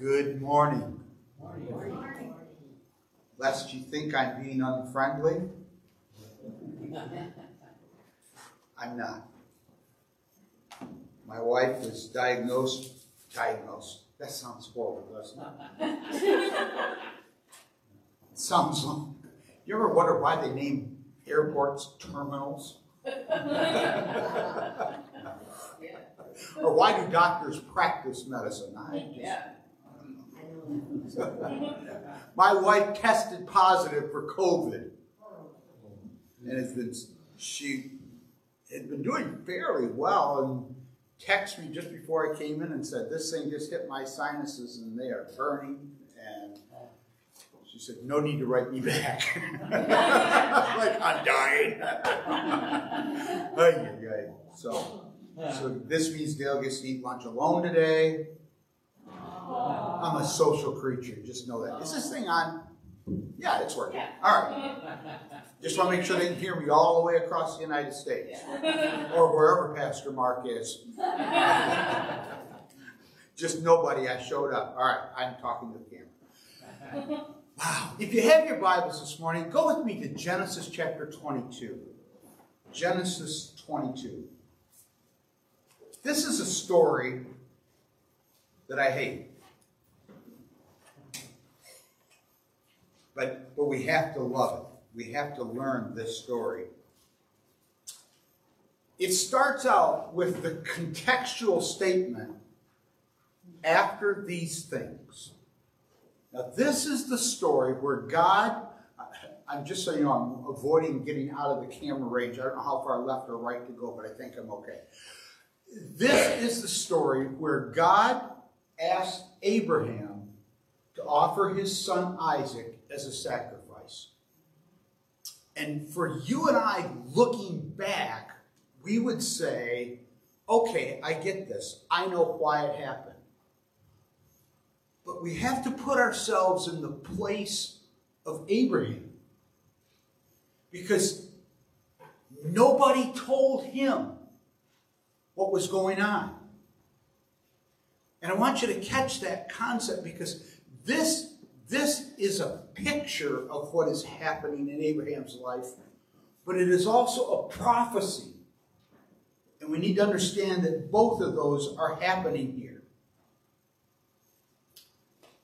Good morning. Morning. Lest you think I'm being unfriendly, I'm not. My wife was diagnosed, diagnosed. That sounds horrible, doesn't it? it sounds like. You ever wonder why they name airports terminals? or why do doctors practice medicine? I just, yeah. My wife tested positive for COVID. And it's been, she had been doing fairly well and texted me just before I came in and said, This thing just hit my sinuses and they are burning. And she said, No need to write me back. like, I'm dying. so, so this means Dale gets to eat lunch alone today. I'm a social creature. Just know that. Is this thing on? Yeah, it's working. All right. Just want to make sure they can hear me all the way across the United States or wherever Pastor Mark is. Just nobody, I showed up. All right, I'm talking to the camera. Wow. If you have your Bibles this morning, go with me to Genesis chapter 22. Genesis 22. This is a story that I hate. But, but we have to love it. We have to learn this story. It starts out with the contextual statement after these things. Now, this is the story where God, I'm just so you know, I'm avoiding getting out of the camera range. I don't know how far left or right to go, but I think I'm okay. This is the story where God asked Abraham to offer his son Isaac as a sacrifice. And for you and I looking back, we would say, okay, I get this. I know why it happened. But we have to put ourselves in the place of Abraham. Because nobody told him what was going on. And I want you to catch that concept because this this is a picture of what is happening in Abraham's life, but it is also a prophecy. And we need to understand that both of those are happening here.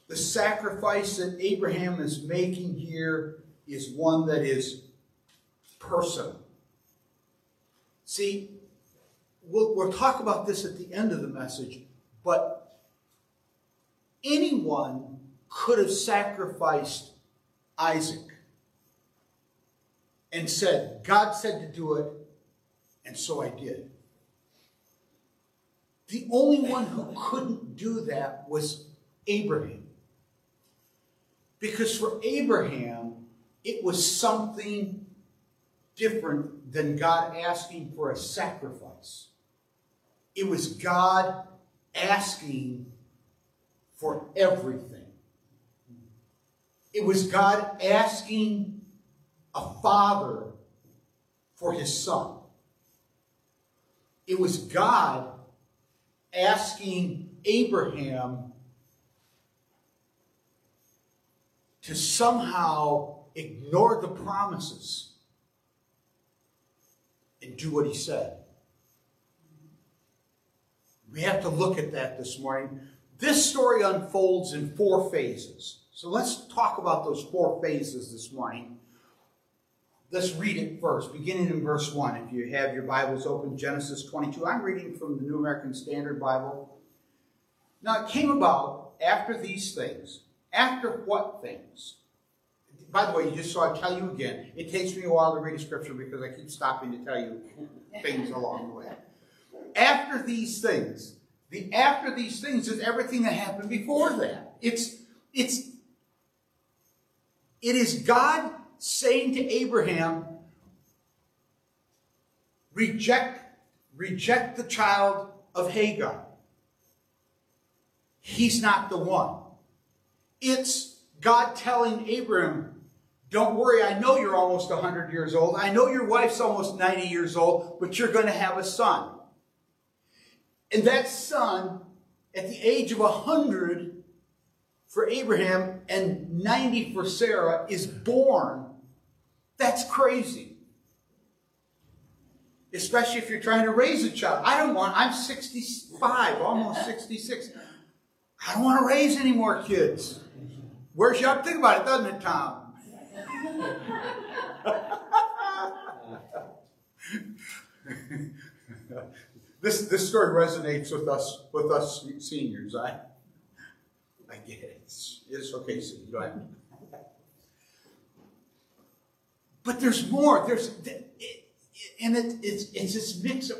The sacrifice that Abraham is making here is one that is personal. See, we'll, we'll talk about this at the end of the message, but anyone could have sacrificed Isaac and said, God said to do it, and so I did. The only one who couldn't do that was Abraham. Because for Abraham, it was something different than God asking for a sacrifice. It was God asking for everything. It was God asking a father for his son. It was God asking Abraham to somehow ignore the promises and do what he said. We have to look at that this morning. This story unfolds in four phases. So let's talk about those four phases this morning. Let's read it first, beginning in verse 1. If you have your Bibles open, Genesis 22. I'm reading from the New American Standard Bible. Now, it came about after these things. After what things? By the way, you just so I tell you again, it takes me a while to read a scripture because I keep stopping to tell you things along the way. After these things, the after these things is everything that happened before that. It's it's it is God saying to Abraham, reject, reject the child of Hagar. He's not the one. It's God telling Abraham, don't worry, I know you're almost 100 years old. I know your wife's almost 90 years old, but you're going to have a son. And that son, at the age of 100, for Abraham and 90 for Sarah is born, that's crazy. Especially if you're trying to raise a child. I don't want, I'm 65, almost 66. I don't want to raise any more kids. Where's your, think about it, doesn't it, Tom? this, this story resonates with us, with us seniors. I, I get it. It's, okay, so go ahead. But there's more. There's, and it, it's, it's this mix of,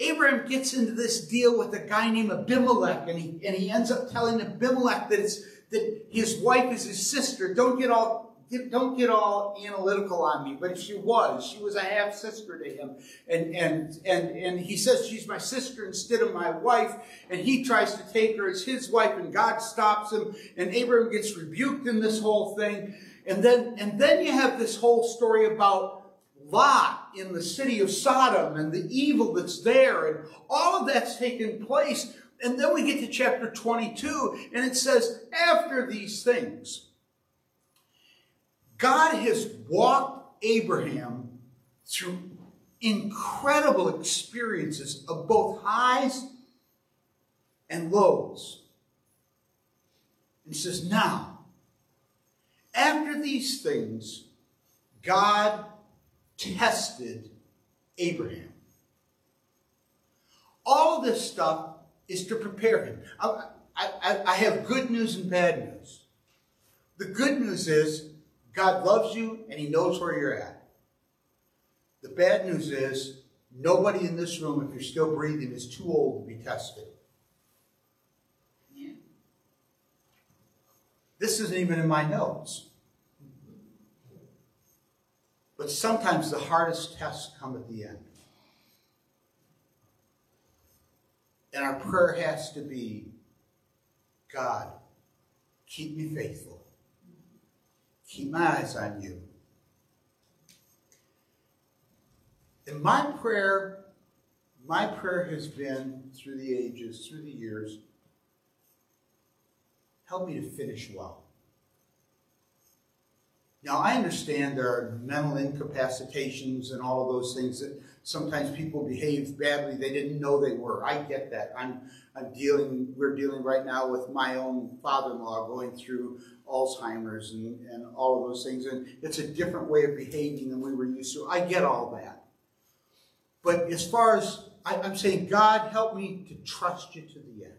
Abraham gets into this deal with a guy named Abimelech, and he, and he ends up telling Abimelech that, it's, that his wife is his sister. Don't get all don't get all analytical on me, but she was. She was a half sister to him. And, and, and, and he says she's my sister instead of my wife. And he tries to take her as his wife and God stops him. And Abraham gets rebuked in this whole thing. And then, and then you have this whole story about Lot in the city of Sodom and the evil that's there. And all of that's taken place. And then we get to chapter 22 and it says, after these things, God has walked Abraham through incredible experiences of both highs and lows. And says, now, after these things, God tested Abraham. All of this stuff is to prepare him. I, I, I have good news and bad news. The good news is God loves you and he knows where you're at. The bad news is nobody in this room, if you're still breathing, is too old to be tested. This isn't even in my notes. But sometimes the hardest tests come at the end. And our prayer has to be God, keep me faithful. Keep my eyes on you. And my prayer, my prayer has been through the ages, through the years, help me to finish well. Now, I understand there are mental incapacitations and all of those things that sometimes people behave badly they didn't know they were. I get that. I'm, I'm dealing, we're dealing right now with my own father-in-law going through Alzheimer's and, and all of those things. And it's a different way of behaving than we were used to. I get all that. But as far as I, I'm saying, God, help me to trust you to the end.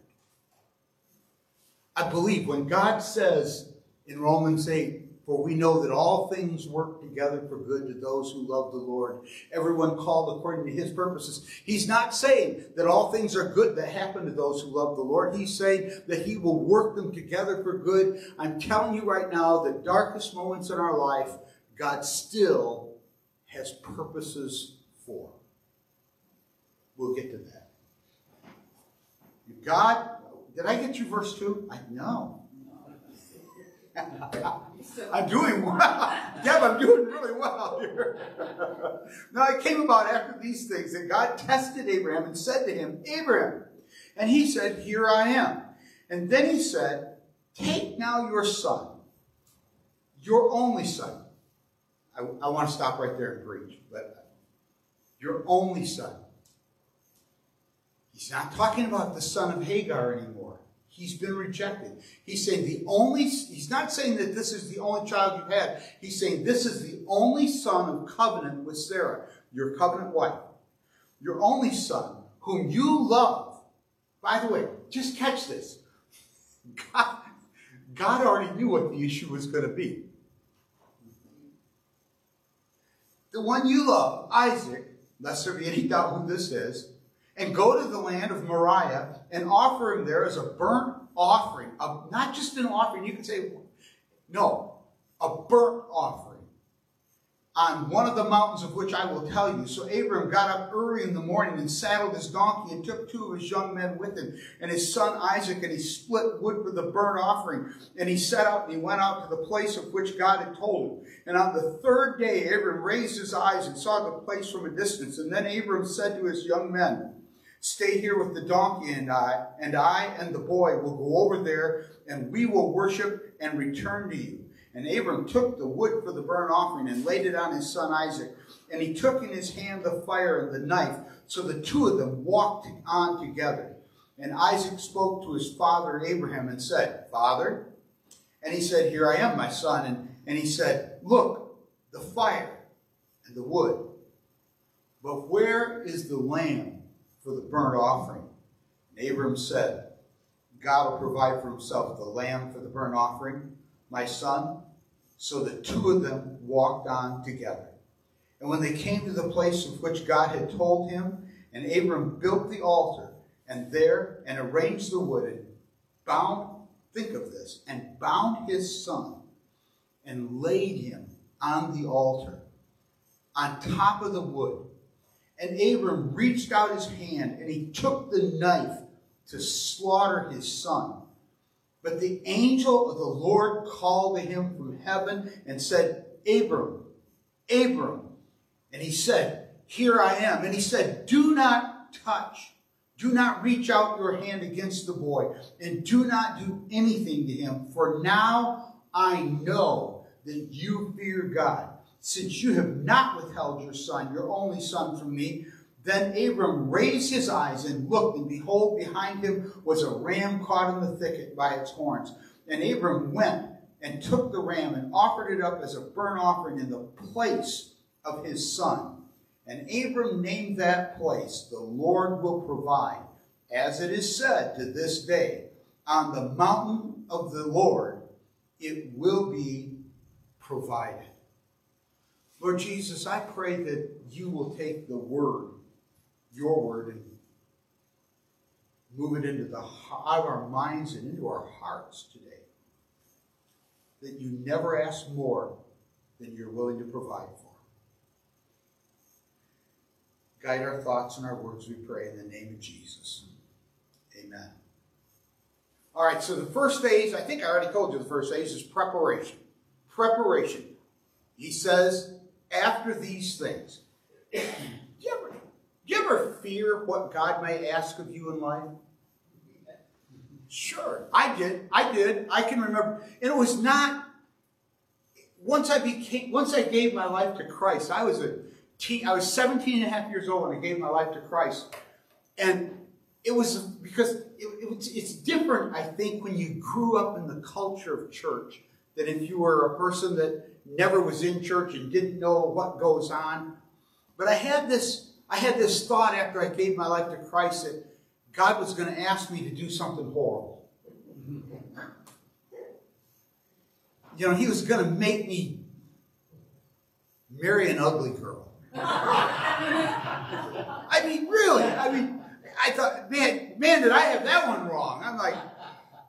I believe when God says in Romans 8, for we know that all things work together for good to those who love the Lord, everyone called according to his purposes. He's not saying that all things are good that happen to those who love the Lord. He's saying that he will work them together for good. I'm telling you right now, the darkest moments in our life, God still has purposes for. We'll get to that. God, did I get you verse 2? I know. I'm doing well. Deb, I'm doing really well here. now it came about after these things that God tested Abraham and said to him, Abraham. And he said, Here I am. And then he said, Take now your son, your only son. I, I want to stop right there and preach, but your only son. He's not talking about the son of Hagar anymore. He's been rejected. He's saying the only, he's not saying that this is the only child you've had. He's saying this is the only son of covenant with Sarah, your covenant wife. Your only son, whom you love. By the way, just catch this. God, God already knew what the issue was going to be. The one you love, Isaac, lest there be any doubt who this is, and go to the land of Moriah and offer him there as a burnt offering. A, not just an offering. You can say, no, a burnt offering on one of the mountains of which I will tell you. So Abram got up early in the morning and saddled his donkey and took two of his young men with him and his son Isaac and he split wood for the burnt offering. And he set out and he went out to the place of which God had told him. And on the third day, Abram raised his eyes and saw the place from a distance. And then Abram said to his young men, Stay here with the donkey and I, and I and the boy will go over there, and we will worship and return to you. And Abram took the wood for the burnt offering and laid it on his son Isaac. And he took in his hand the fire and the knife. So the two of them walked on together. And Isaac spoke to his father Abraham and said, Father? And he said, Here I am, my son. And, and he said, Look, the fire and the wood. But where is the lamb for the burnt offering? And Abram said, God will provide for himself the lamb for the burnt offering, my son. So the two of them walked on together. And when they came to the place of which God had told him, and Abram built the altar, and there, and arranged the wood, and bound, think of this, and bound his son, and laid him on the altar, on top of the wood. And Abram reached out his hand, and he took the knife to slaughter his son. But the angel of the Lord called to him from heaven and said, Abram, Abram. And he said, Here I am. And he said, Do not touch, do not reach out your hand against the boy, and do not do anything to him, for now I know that you fear God, since you have not withheld your son, your only son, from me. Then Abram raised his eyes and looked, and behold, behind him was a ram caught in the thicket by its horns. And Abram went and took the ram and offered it up as a burnt offering in the place of his son. And Abram named that place, The Lord will provide, as it is said to this day, on the mountain of the Lord it will be provided. Lord Jesus, I pray that you will take the word your word and move it into the out of our minds and into our hearts today. That you never ask more than you're willing to provide for. Guide our thoughts and our words, we pray, in the name of Jesus. Amen. All right, so the first phase, I think I already told you the first phase is preparation. Preparation. He says, after these things. Do you ever do you ever fear what God may ask of you in life? Sure, I did. I did. I can remember. And it was not, once I became, once I gave my life to Christ, I was a teen, I was 17 and a half years old when I gave my life to Christ. And it was because it, it was, it's different, I think, when you grew up in the culture of church than if you were a person that never was in church and didn't know what goes on. But I had this I had this thought after I gave my life to Christ that God was going to ask me to do something horrible. You know, He was going to make me marry an ugly girl. I mean, really. I mean, I thought, man, man, did I have that one wrong? I'm like,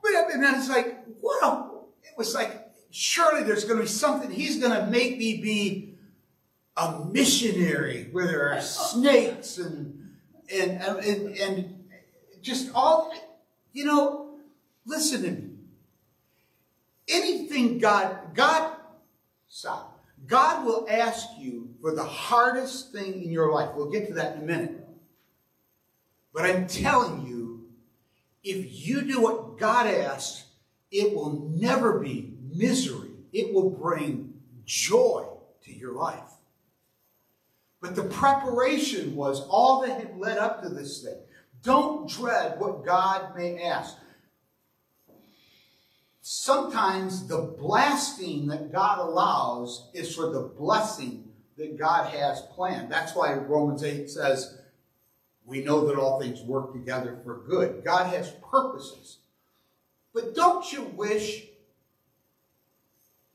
but and then it's like, wow. It was like, surely there's going to be something. He's going to make me be a missionary where there are snakes and and and, and just all you know listen to me anything god god stop god will ask you for the hardest thing in your life we'll get to that in a minute but i'm telling you if you do what god asks it will never be misery it will bring joy to your life but the preparation was all that had led up to this thing. Don't dread what God may ask. Sometimes the blasting that God allows is for the blessing that God has planned. That's why Romans 8 says, we know that all things work together for good. God has purposes. But don't you wish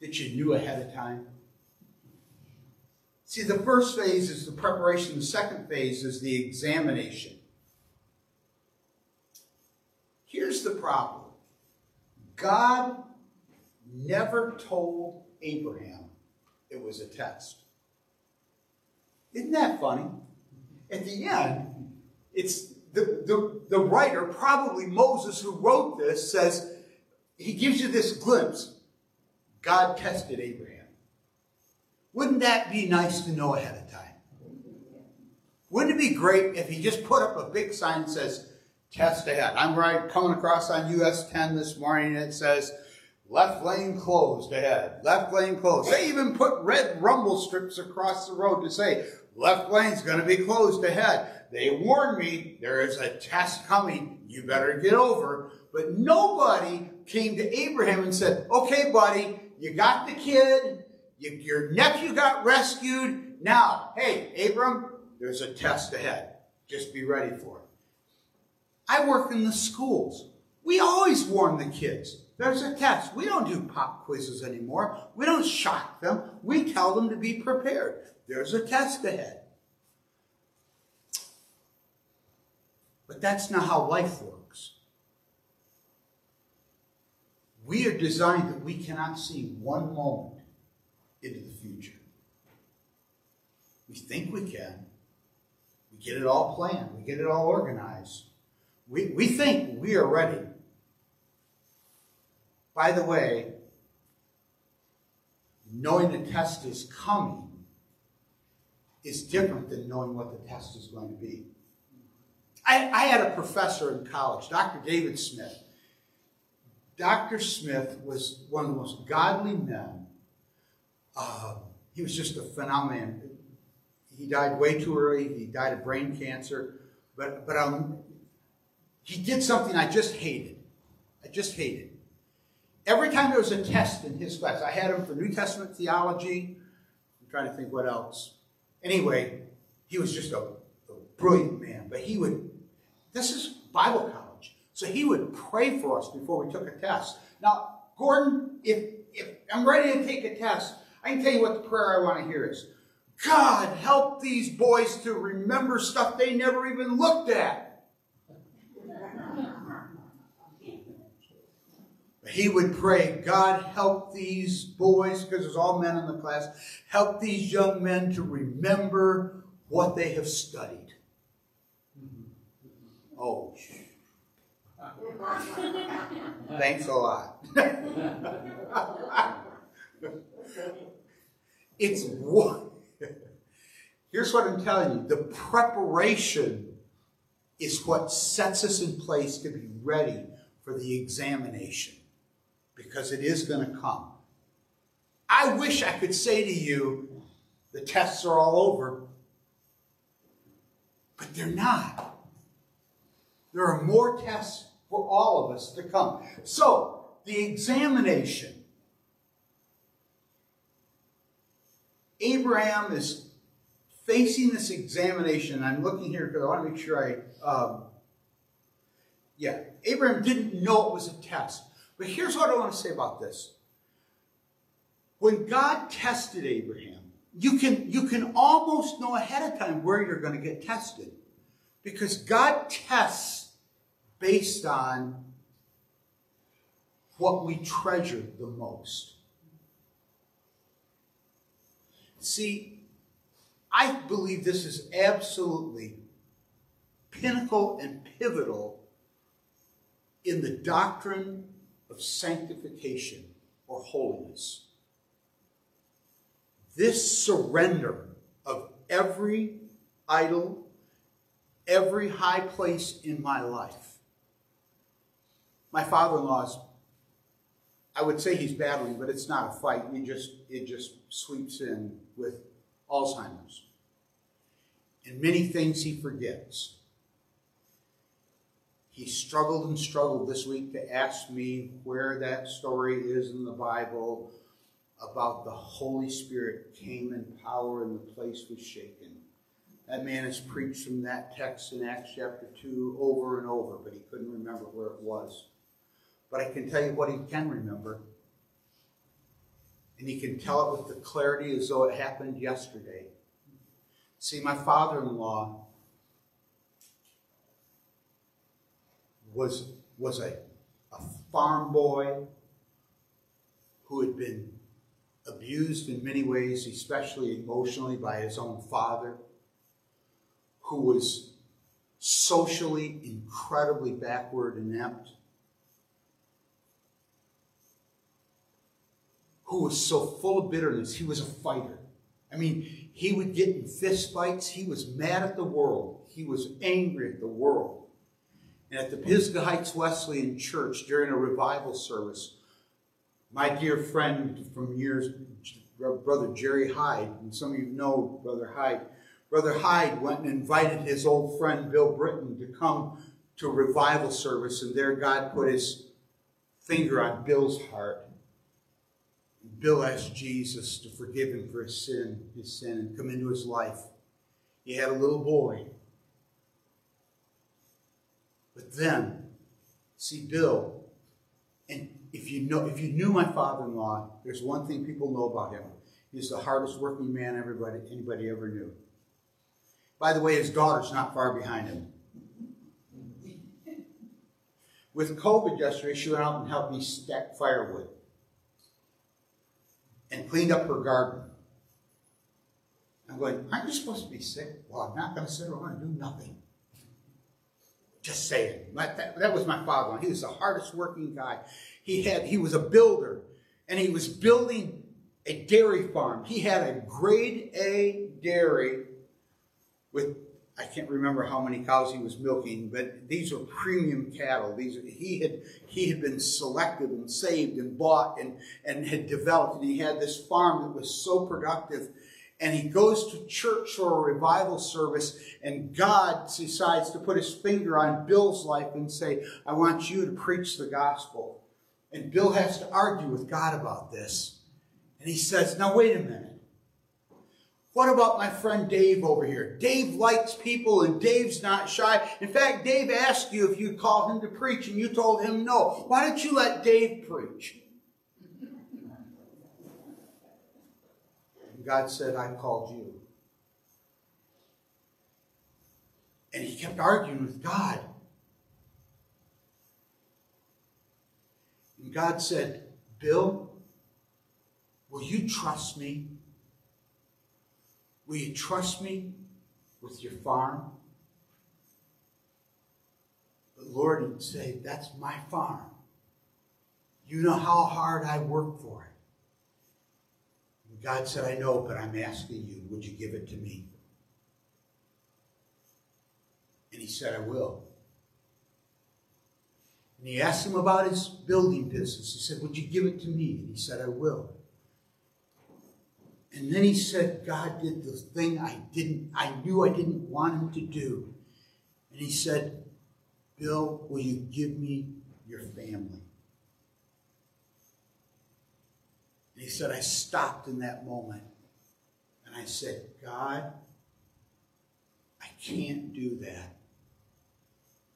that you knew ahead of time? See, the first phase is the preparation, the second phase is the examination. Here's the problem God never told Abraham it was a test. Isn't that funny? At the end, it's the, the, the writer, probably Moses who wrote this, says, he gives you this glimpse. God tested Abraham. Wouldn't that be nice to know ahead of time? Wouldn't it be great if he just put up a big sign that says, test ahead? I'm right coming across on US 10 this morning and it says, left lane closed ahead, left lane closed. They even put red rumble strips across the road to say, left lane's going to be closed ahead. They warned me there is a test coming. You better get over. But nobody came to Abraham and said, okay, buddy, you got the kid. You, your nephew got rescued. Now, hey, Abram, there's a test ahead. Just be ready for it. I work in the schools. We always warn the kids. There's a test. We don't do pop quizzes anymore. We don't shock them. We tell them to be prepared. There's a test ahead. But that's not how life works. We are designed that we cannot see one moment into the future. We think we can. We get it all planned. We get it all organized. We, we think we are ready. By the way, knowing the test is coming is different than knowing what the test is going to be. I, I had a professor in college, Dr. David Smith. Dr. Smith was one of the most godly men. Uh, he was just a phenomenon. He died way too early. He died of brain cancer. But, but um, he did something I just hated. I just hated. Every time there was a test in his class, I had him for New Testament theology. I'm trying to think what else. Anyway, he was just a, a brilliant man. But he would, this is Bible. So he would pray for us before we took a test. Now, Gordon, if, if I'm ready to take a test, I can tell you what the prayer I want to hear is. God, help these boys to remember stuff they never even looked at. he would pray, God, help these boys, because there's all men in the class, help these young men to remember what they have studied. Oh, thanks a lot. it's what, here's what I'm telling you the preparation is what sets us in place to be ready for the examination because it is going to come. I wish I could say to you, the tests are all over, but they're not. There are more tests for all of us to come. So, the examination. Abraham is facing this examination. I'm looking here because I want to make sure I. Um, yeah, Abraham didn't know it was a test. But here's what I want to say about this. When God tested Abraham, you can, you can almost know ahead of time where you're going to get tested. Because God tests based on what we treasure the most. See, I believe this is absolutely pinnacle and pivotal in the doctrine of sanctification or holiness. This surrender of every idol, every high place in my life. My father-in-law's, I would say he's battling, but it's not a fight. It just, it just sweeps in with Alzheimer's. And many things he forgets he struggled and struggled this week to ask me where that story is in the Bible about the Holy Spirit came in power and the place was shaken. That man has preached from that text in Acts chapter 2 over and over, but he couldn't remember where it was. But I can tell you what he can remember. And he can tell it with the clarity as though it happened yesterday. See, my father in law was, was a, a farm boy who had been abused in many ways, especially emotionally, by his own father, who was socially incredibly backward and inept, who was so full of bitterness. He was a fighter. I mean, he would get in fist fights. He was mad at the world. He was angry at the world. And at the Pisgah Heights Wesleyan Church during a revival service, my dear friend from years, Brother Jerry Hyde, and some of you know Brother Hyde, Brother Hyde went and invited his old friend Bill Britton to come to a revival service, and there God put his finger on Bill's heart. Bill asked Jesus to forgive him for his sin, his sin, and come into his life. He had a little boy. But then, see, Bill, and if you know, if you knew my father-in-law, there's one thing people know about him. He's the hardest working man everybody anybody ever knew. By the way, his daughter's not far behind him. With COVID yesterday, she went out and helped me stack firewood and cleaned up her garden. I'm going, aren't you supposed to be sick? Well, I'm not going to sit around and do nothing. Just saying. That, that was my father. He was the hardest working guy. He had he was a builder, and he was building a dairy farm. He had a grade A dairy with I can't remember how many cows he was milking, but these were premium cattle. These he had he had been selected and saved and bought and and had developed, and he had this farm that was so productive. And he goes to church for a revival service, and God decides to put his finger on Bill's life and say, "I want you to preach the gospel." And Bill has to argue with God about this, and he says, "Now wait a minute." What about my friend Dave over here? Dave likes people and Dave's not shy. In fact, Dave asked you if you'd call him to preach and you told him no. Why don't you let Dave preach? And God said, I called you. And he kept arguing with God. And God said, Bill, will you trust me? Will you trust me with your farm? But Lord, he'd say, That's my farm. You know how hard I work for it. And God said, I know, but I'm asking you, would you give it to me? And he said, I will. And he asked him about his building business. He said, Would you give it to me? And he said, I will. And then he said, God did the thing I didn't, I knew I didn't want him to do. And he said, Bill, will you give me your family? And he said, I stopped in that moment. And I said, God, I can't do that.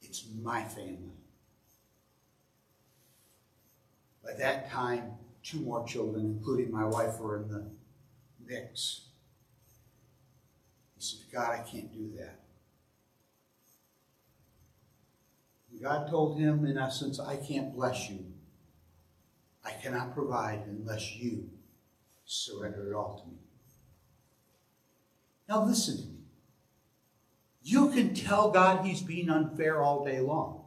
It's my family. By that time, two more children, including my wife, were in the mix. He said, God, I can't do that. And God told him, in essence, I can't bless you. I cannot provide unless you surrender it all to me. Now listen to me. You can tell God he's being unfair all day long.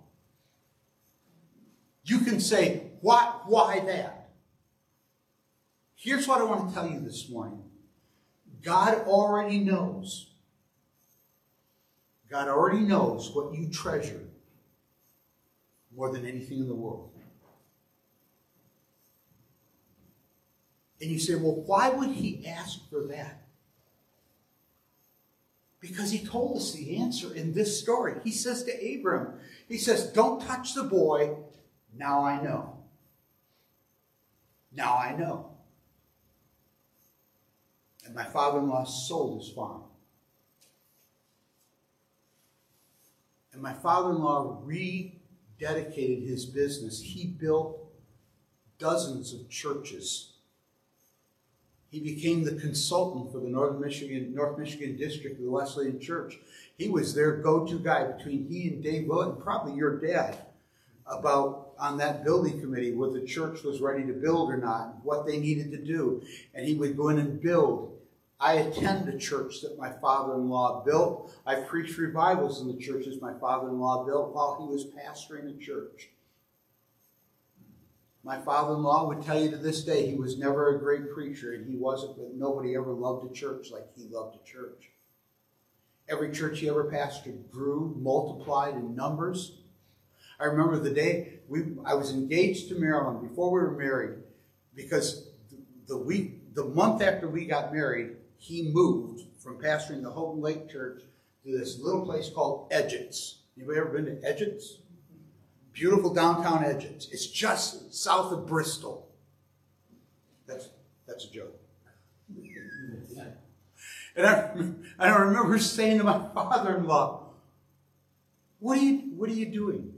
You can say, what, why that? Here's what I want to tell you this morning. God already knows. God already knows what you treasure more than anything in the world. And you say, well, why would he ask for that? Because he told us the answer in this story. He says to Abram, he says, don't touch the boy. Now I know. Now I know. And my father-in-law sold his farm. And my father-in-law rededicated his business. He built dozens of churches. He became the consultant for the Northern Michigan, North Michigan district of the Wesleyan Church. He was their go-to guy between he and Dave Willett, and probably your dad, about on that building committee whether the church was ready to build or not, what they needed to do. And he would go in and build. I attend the church that my father-in-law built. I preached revivals in the churches my father-in-law built while he was pastoring the church. My father-in-law would tell you to this day he was never a great preacher, and he wasn't, but nobody ever loved a church like he loved a church. Every church he ever pastored grew, multiplied in numbers. I remember the day we I was engaged to Marilyn before we were married, because the week, the month after we got married, he moved from pastoring the Houghton Lake Church to this little place called Edgetts. Anybody ever been to Edgetts? Beautiful downtown Edgetts. It's just south of Bristol. That's that's a joke. And I, and I remember saying to my father-in-law, "What are you What are you doing?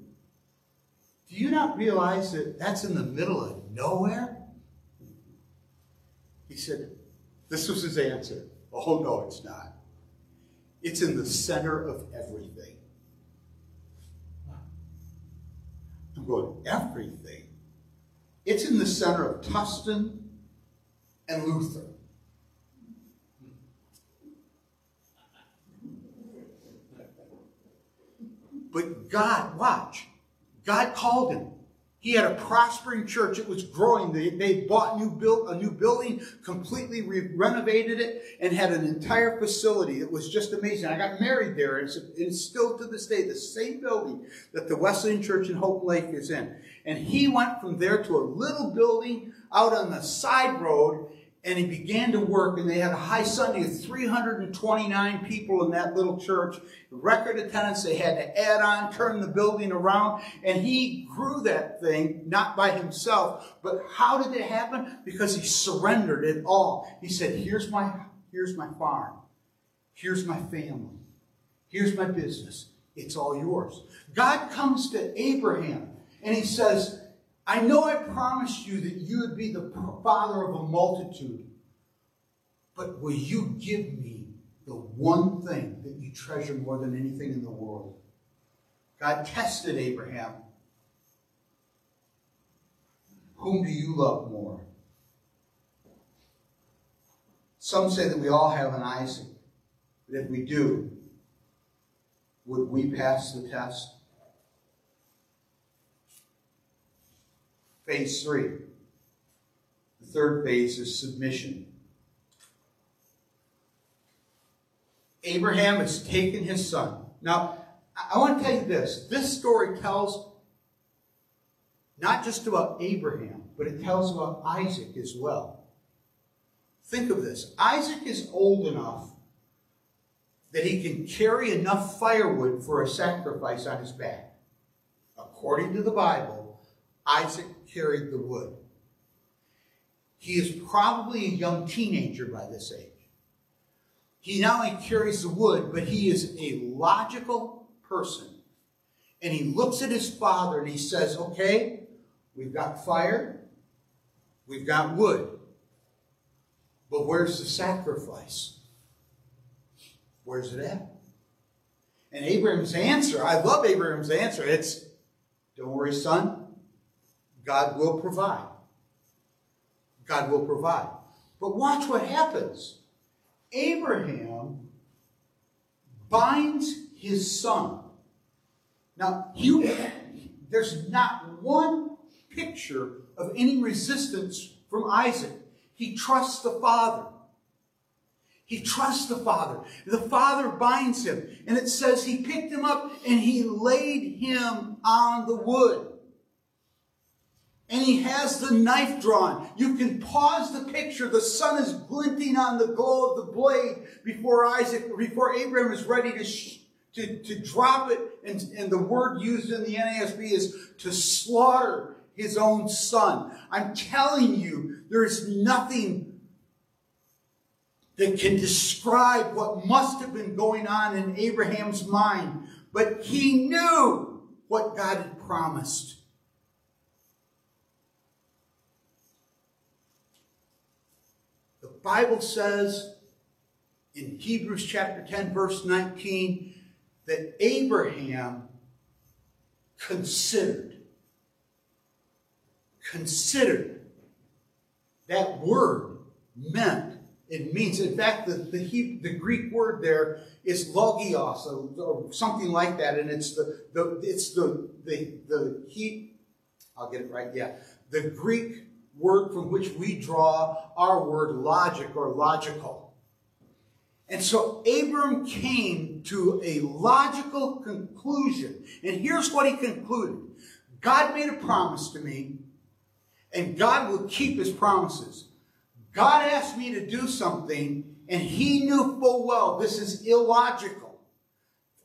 Do you not realize that that's in the middle of nowhere?" He said, "This was his answer. Oh no, it's not. It's in the center of everything." I'm going, everything. It's in the center of Tustin and Luther. But God, watch, God called him. He had a prospering church. It was growing. They, they bought new build, a new building, completely re- renovated it, and had an entire facility. It was just amazing. I got married there. It's, it's still to this day the same building that the Wesleyan Church in Houghton Lake is in. And he went from there to a little building out on the side road, and he began to work and they had a high sunday of 329 people in that little church. Record attendance they had to add on turn the building around and he grew that thing not by himself but how did it happen? Because he surrendered it all. He said here's my here's my farm. Here's my family. Here's my business. It's all yours. God comes to abraham and he says I know I promised you that you would be the father of a multitude, but will you give me the one thing that you treasure more than anything in the world? God tested Abraham. Whom do you love more? Some say that we all have an Isaac, but if we do, would we pass the test? Phase three. The third phase is submission. Abraham has taken his son. Now, I want to tell you this. This story tells not just about Abraham, but it tells about Isaac as well. Think of this. Isaac is old enough that he can carry enough firewood for a sacrifice on his back. According to the Bible, Isaac carried the wood. He is probably a young teenager by this age. He not only carries the wood, but he is a logical person. And he looks at his father and he says, okay, we've got fire, we've got wood, but where's the sacrifice? Where's it at? And Abraham's answer, I love Abraham's answer. It's, don't worry, son, God will provide. God will provide. But watch what happens. Abraham binds his son. Now, you, there's not one picture of any resistance from Isaac. He trusts the father. He trusts the father. The father binds him. And it says he picked him up and he laid him on the wood and he has the knife drawn. You can pause the picture. The sun is glinting on the glow of the blade before Isaac, before Abraham is ready to, to, to drop it. And, and the word used in the NASB is to slaughter his own son. I'm telling you, there is nothing that can describe what must have been going on in Abraham's mind. But he knew what God had promised. Bible says in Hebrews chapter 10, verse 19, that Abraham considered. Considered. That word meant, it means, in fact, the, the, the Greek word there is logios, or, or, something like that, and it's the, the it's the, the, the he, I'll get it right, yeah. the Greek word from which we draw our word logic or logical. And so Abram came to a logical conclusion. And here's what he concluded God made a promise to me, and God will keep his promises. God asked me to do something, and he knew full well this is illogical.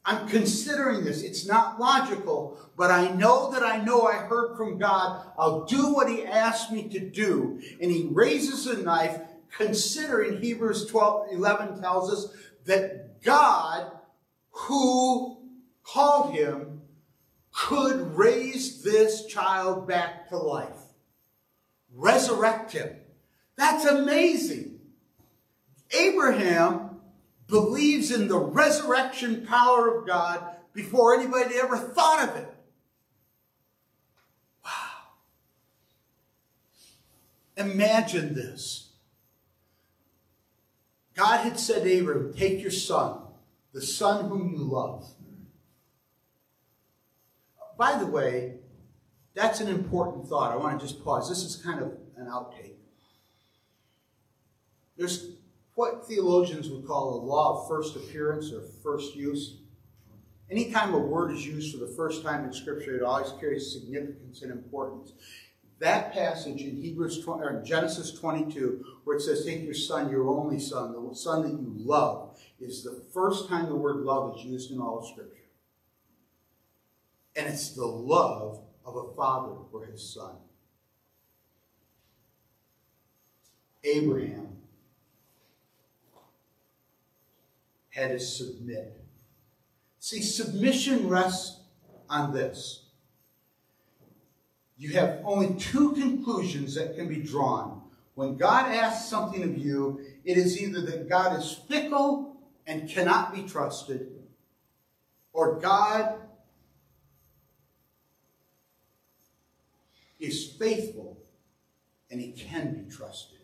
I'm considering this. It's not logical, but I know that I know I heard from God. I'll do what he asked me to do. And he raises a knife, considering Hebrews 12, 11 tells us that God, who called him, could raise this child back to life. Resurrect him. That's amazing. Abraham believes in the resurrection power of God before anybody ever thought of it. Wow. Imagine this. God had said to Abraham, Take your son, the son whom you love. By the way, that's an important thought. I want to just pause. This is kind of an outtake. There's what theologians would call a law of first appearance or first use. Anytime a word is used for the first time in Scripture, it always carries significance and importance. That passage in Hebrews 20, or Genesis 22, where it says, "Take your son, your only son, the son that you love," is the first time the word "love" is used in all of Scripture, and it's the love of a father for his son. Abraham had to submit. See, submission rests on this. You have only two conclusions that can be drawn. When God asks something of you, it is either that God is fickle and cannot be trusted, or God is faithful and he can be trusted.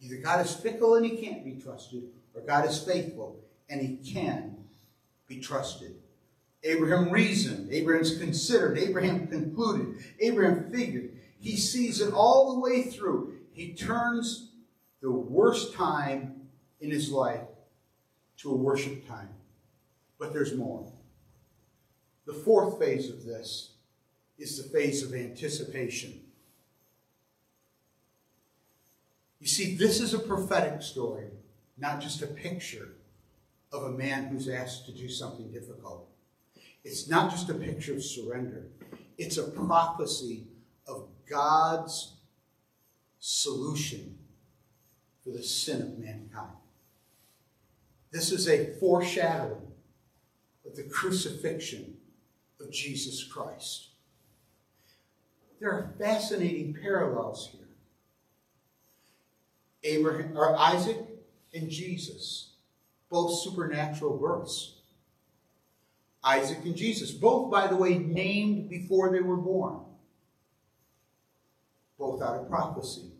Either God is fickle and he can't be trusted, or God is faithful and he can be trusted. Abraham reasoned, Abraham's considered, Abraham concluded, Abraham figured. He sees it all the way through. He turns the worst time in his life to a worship time. But there's more. The fourth phase of this is the phase of anticipation. You see, this is a prophetic story, not just a picture of a man who's asked to do something difficult. It's not just a picture of surrender, it's a prophecy of God's solution for the sin of mankind. This is a foreshadowing of the crucifixion of Jesus Christ. There are fascinating parallels here. Abraham or Isaac and Jesus both supernatural births. Isaac and Jesus, both, by the way, named before they were born, both out of prophecy.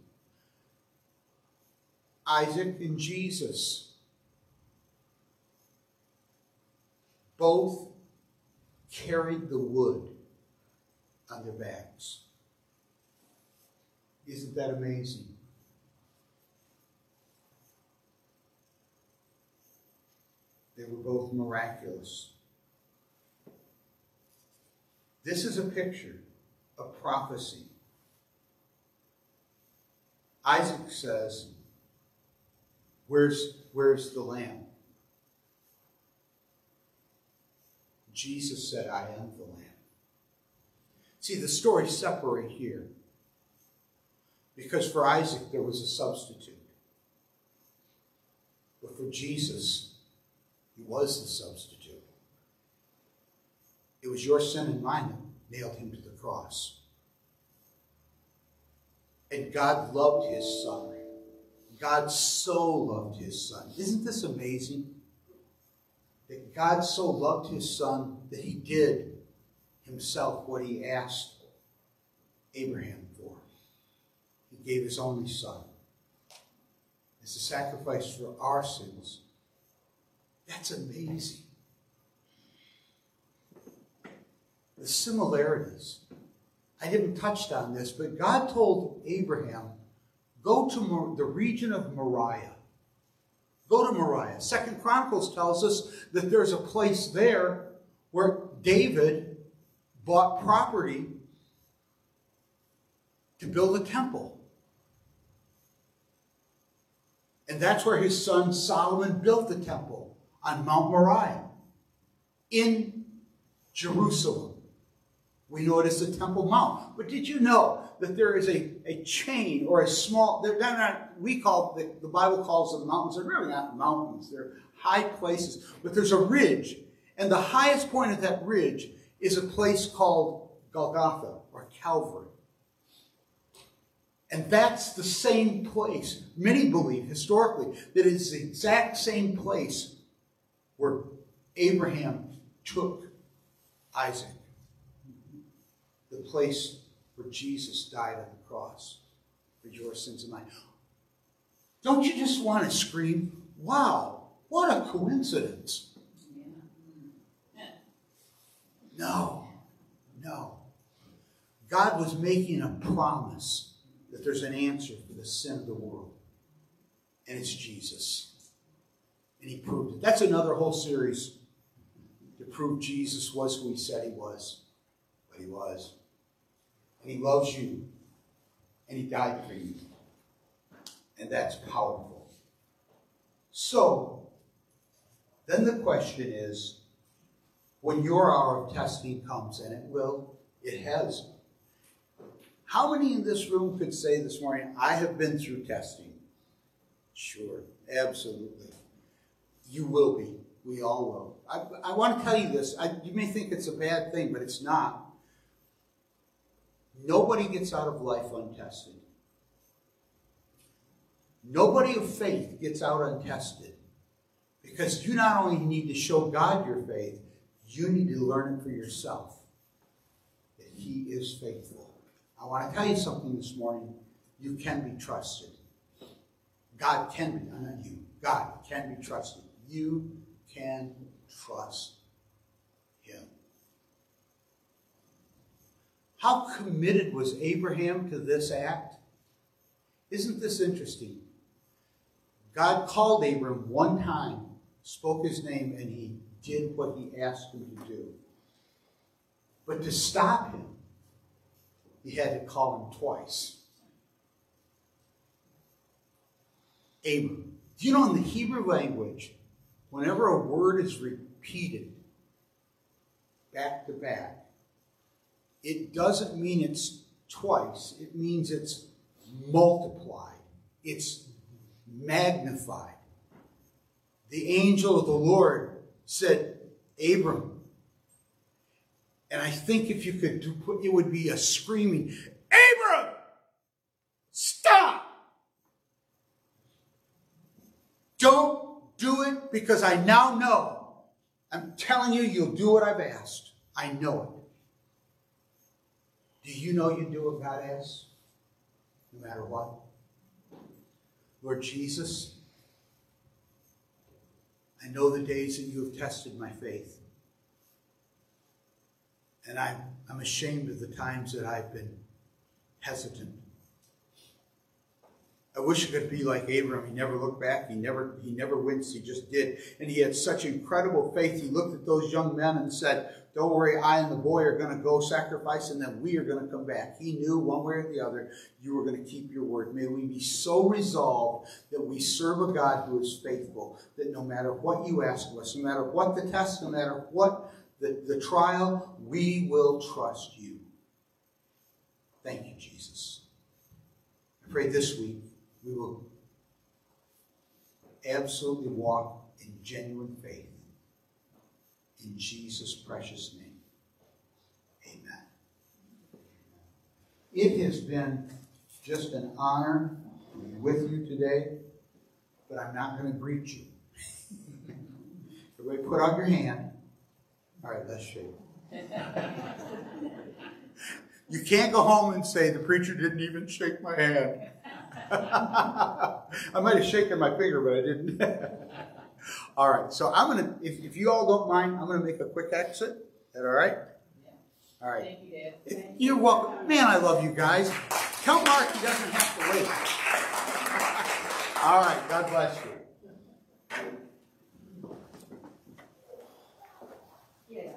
Isaac and Jesus, both carried the wood on their backs. Isn't that amazing? They were both miraculous. This is a picture a prophecy. Isaac says, Where's, where's the lamb? Jesus said, I am the lamb. See, the stories separate here. Because for Isaac, there was a substitute. But for Jesus, he was the substitute. It was your sin and mine that nailed him to the cross. And God loved his son. God so loved his son. Isn't this amazing? That God so loved his son that he did himself what he asked Abraham for. He gave his only son as a sacrifice for our sins that's amazing. The similarities I didn't touch on this, but God told Abraham, go to the region of Moriah. Go to Moriah. Second Chronicles tells us that there's a place there where David bought property to build a temple. And that's where his son Solomon built the temple on Mount Moriah in Jerusalem. We know it as the Temple Mount. But did you know that there is a, a chain or a small, they're not, we call, the, the Bible calls them mountains. They're really not mountains. They're high places. But there's a ridge. And the highest point of that ridge is a place called Golgotha or Calvary. And that's the same place. Many believe historically that it's the exact same place where Abraham took Isaac. The place where Jesus died on the cross for your sins and mine. Don't you just want to scream, wow, what a coincidence? No, no. God was making a promise that there's an answer for the sin of the world, and it's Jesus. And he proved it. That's another whole series to prove Jesus was who he said he was, but he was. And he loves you, and he died for you. And that's powerful. So, then the question is when your hour of testing comes, and it will, it has. How many in this room could say this morning, I have been through testing? Sure, absolutely. You will be. We all will. I, I want to tell you this. I, you may think it's a bad thing, but it's not. Nobody gets out of life untested. Nobody of faith gets out untested. Because you not only need to show God your faith, you need to learn it for yourself. That He is faithful. I want to tell you something this morning. You can be trusted. God can be, not you. God can be trusted. You can trust Him. How committed was Abraham to this act? Isn't this interesting? God called Abram one time, spoke his name, and he did what he asked him to do. But to stop him, he had to call him twice. Abram. Do you know in the Hebrew language, whenever a word is repeated back to back, it doesn't mean it's twice. It means it's multiplied. It's magnified. The angel of the Lord said, Abram. And I think if you could do, it would be a screaming, Abram, stop! Don't do it because I now know. I'm telling you, you'll do what I've asked. I know it. Do you know you do what God asks? No matter what. Lord Jesus, I know the days that you have tested my faith. And I'm, I'm ashamed of the times that I've been hesitant. I wish I could be like Abraham. He never looked back. He never, he never winced. He just did. And he had such incredible faith. He looked at those young men and said, don't worry, I and the boy are going to go sacrifice and then we are going to come back. He knew one way or the other you were going to keep your word. May we be so resolved that we serve a God who is faithful, that no matter what you ask of us, no matter what the test, no matter what the, the trial, we will trust you. Thank you, Jesus. I pray this week we will absolutely walk in genuine faith in Jesus' precious name. Amen. It has been just an honor to be with you today, but I'm not going to greet you. Everybody put out your hand. All right, let's shake. you can't go home and say, the preacher didn't even shake my hand. I might have shaken my finger, but I didn't. all right, so I'm going to, if, if you all don't mind, I'm going to make a quick exit. Is that all right? Yeah. All right. Thank you, Dad. Thank You're welcome. Man, I love you guys. Tell Mark he doesn't have to wait. all right, God bless you. Yeah.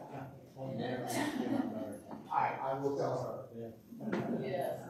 I will tell her. Yeah. Yes.